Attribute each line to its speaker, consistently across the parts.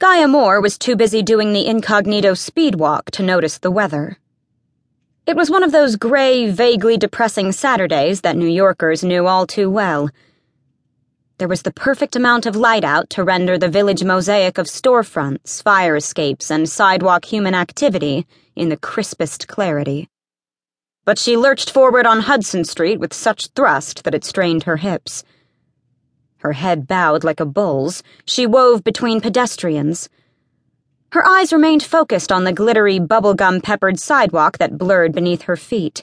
Speaker 1: Gaia Moore was too busy doing the incognito speed walk to notice the weather. It was one of those gray, vaguely depressing Saturdays that New Yorkers knew all too well. There was the perfect amount of light out to render the village mosaic of storefronts, fire escapes, and sidewalk human activity in the crispest clarity. But she lurched forward on Hudson Street with such thrust that it strained her hips. Her head bowed like a bull's, she wove between pedestrians. Her eyes remained focused on the glittery, bubblegum peppered sidewalk that blurred beneath her feet.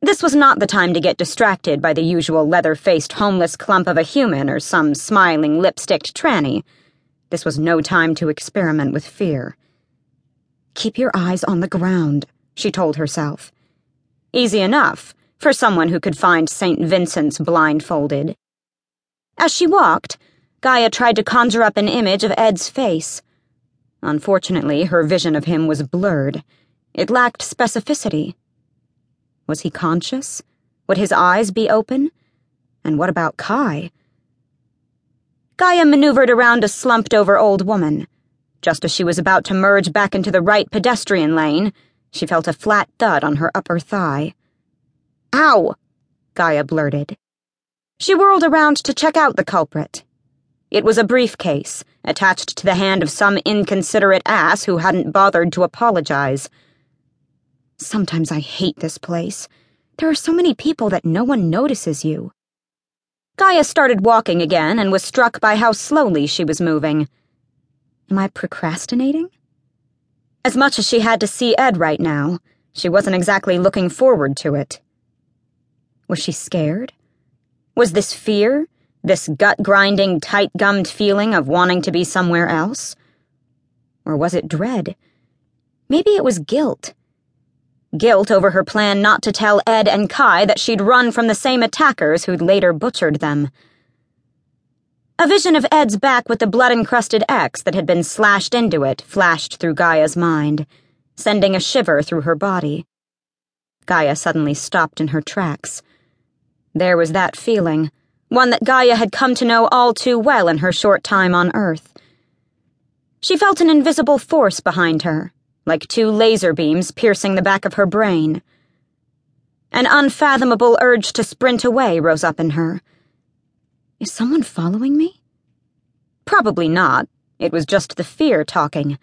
Speaker 1: This was not the time to get distracted by the usual leather faced homeless clump of a human or some smiling lipsticked tranny. This was no time to experiment with fear. Keep your eyes on the ground, she told herself. Easy enough for someone who could find St. Vincent's blindfolded. As she walked, Gaia tried to conjure up an image of Ed's face. Unfortunately, her vision of him was blurred. It lacked specificity. Was he conscious? Would his eyes be open? And what about Kai? Gaia maneuvered around a slumped over old woman. Just as she was about to merge back into the right pedestrian lane, she felt a flat thud on her upper thigh. Ow! Gaia blurted. She whirled around to check out the culprit. It was a briefcase, attached to the hand of some inconsiderate ass who hadn't bothered to apologize. Sometimes I hate this place. There are so many people that no one notices you. Gaia started walking again and was struck by how slowly she was moving. Am I procrastinating? As much as she had to see Ed right now, she wasn't exactly looking forward to it. Was she scared? Was this fear? This gut grinding, tight gummed feeling of wanting to be somewhere else? Or was it dread? Maybe it was guilt. Guilt over her plan not to tell Ed and Kai that she'd run from the same attackers who'd later butchered them. A vision of Ed's back with the blood encrusted X that had been slashed into it flashed through Gaia's mind, sending a shiver through her body. Gaia suddenly stopped in her tracks. There was that feeling, one that Gaia had come to know all too well in her short time on Earth. She felt an invisible force behind her, like two laser beams piercing the back of her brain. An unfathomable urge to sprint away rose up in her. Is someone following me? Probably not. It was just the fear talking.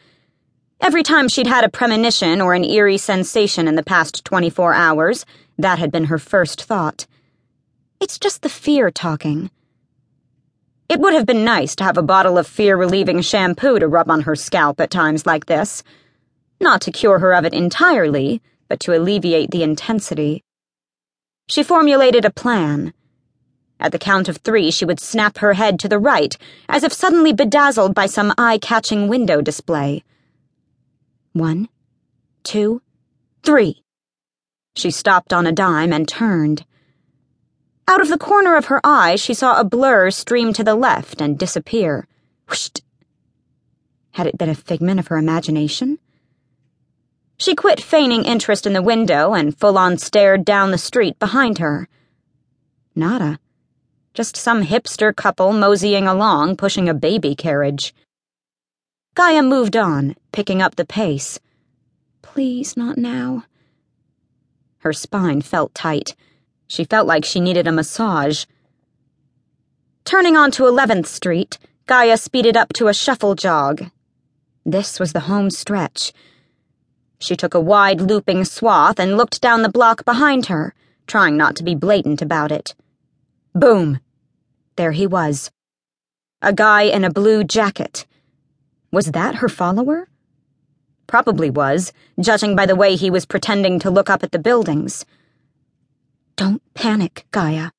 Speaker 1: Every time she'd had a premonition or an eerie sensation in the past 24 hours, that had been her first thought. It's just the fear talking. It would have been nice to have a bottle of fear relieving shampoo to rub on her scalp at times like this. Not to cure her of it entirely, but to alleviate the intensity. She formulated a plan. At the count of three, she would snap her head to the right, as if suddenly bedazzled by some eye catching window display. One, two, three. She stopped on a dime and turned. Out of the corner of her eye, she saw a blur stream to the left and disappear. Whoosh! Had it been a figment of her imagination? She quit feigning interest in the window and full on stared down the street behind her. Nada. Just some hipster couple moseying along, pushing a baby carriage. Gaia moved on, picking up the pace. Please, not now. Her spine felt tight. She felt like she needed a massage. Turning onto 11th Street, Gaia speeded up to a shuffle jog. This was the home stretch. She took a wide looping swath and looked down the block behind her, trying not to be blatant about it. Boom! There he was. A guy in a blue jacket. Was that her follower? Probably was, judging by the way he was pretending to look up at the buildings. Don't panic, Gaia.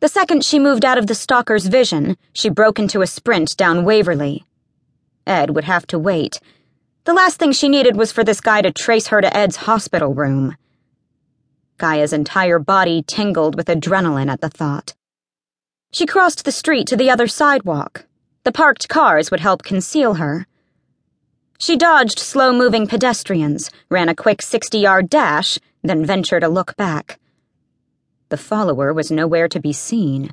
Speaker 1: The second she moved out of the stalker's vision, she broke into a sprint down Waverly. Ed would have to wait. The last thing she needed was for this guy to trace her to Ed's hospital room. Gaia's entire body tingled with adrenaline at the thought. She crossed the street to the other sidewalk. The parked cars would help conceal her. She dodged slow moving pedestrians, ran a quick 60 yard dash, then ventured a look back. The follower was nowhere to be seen.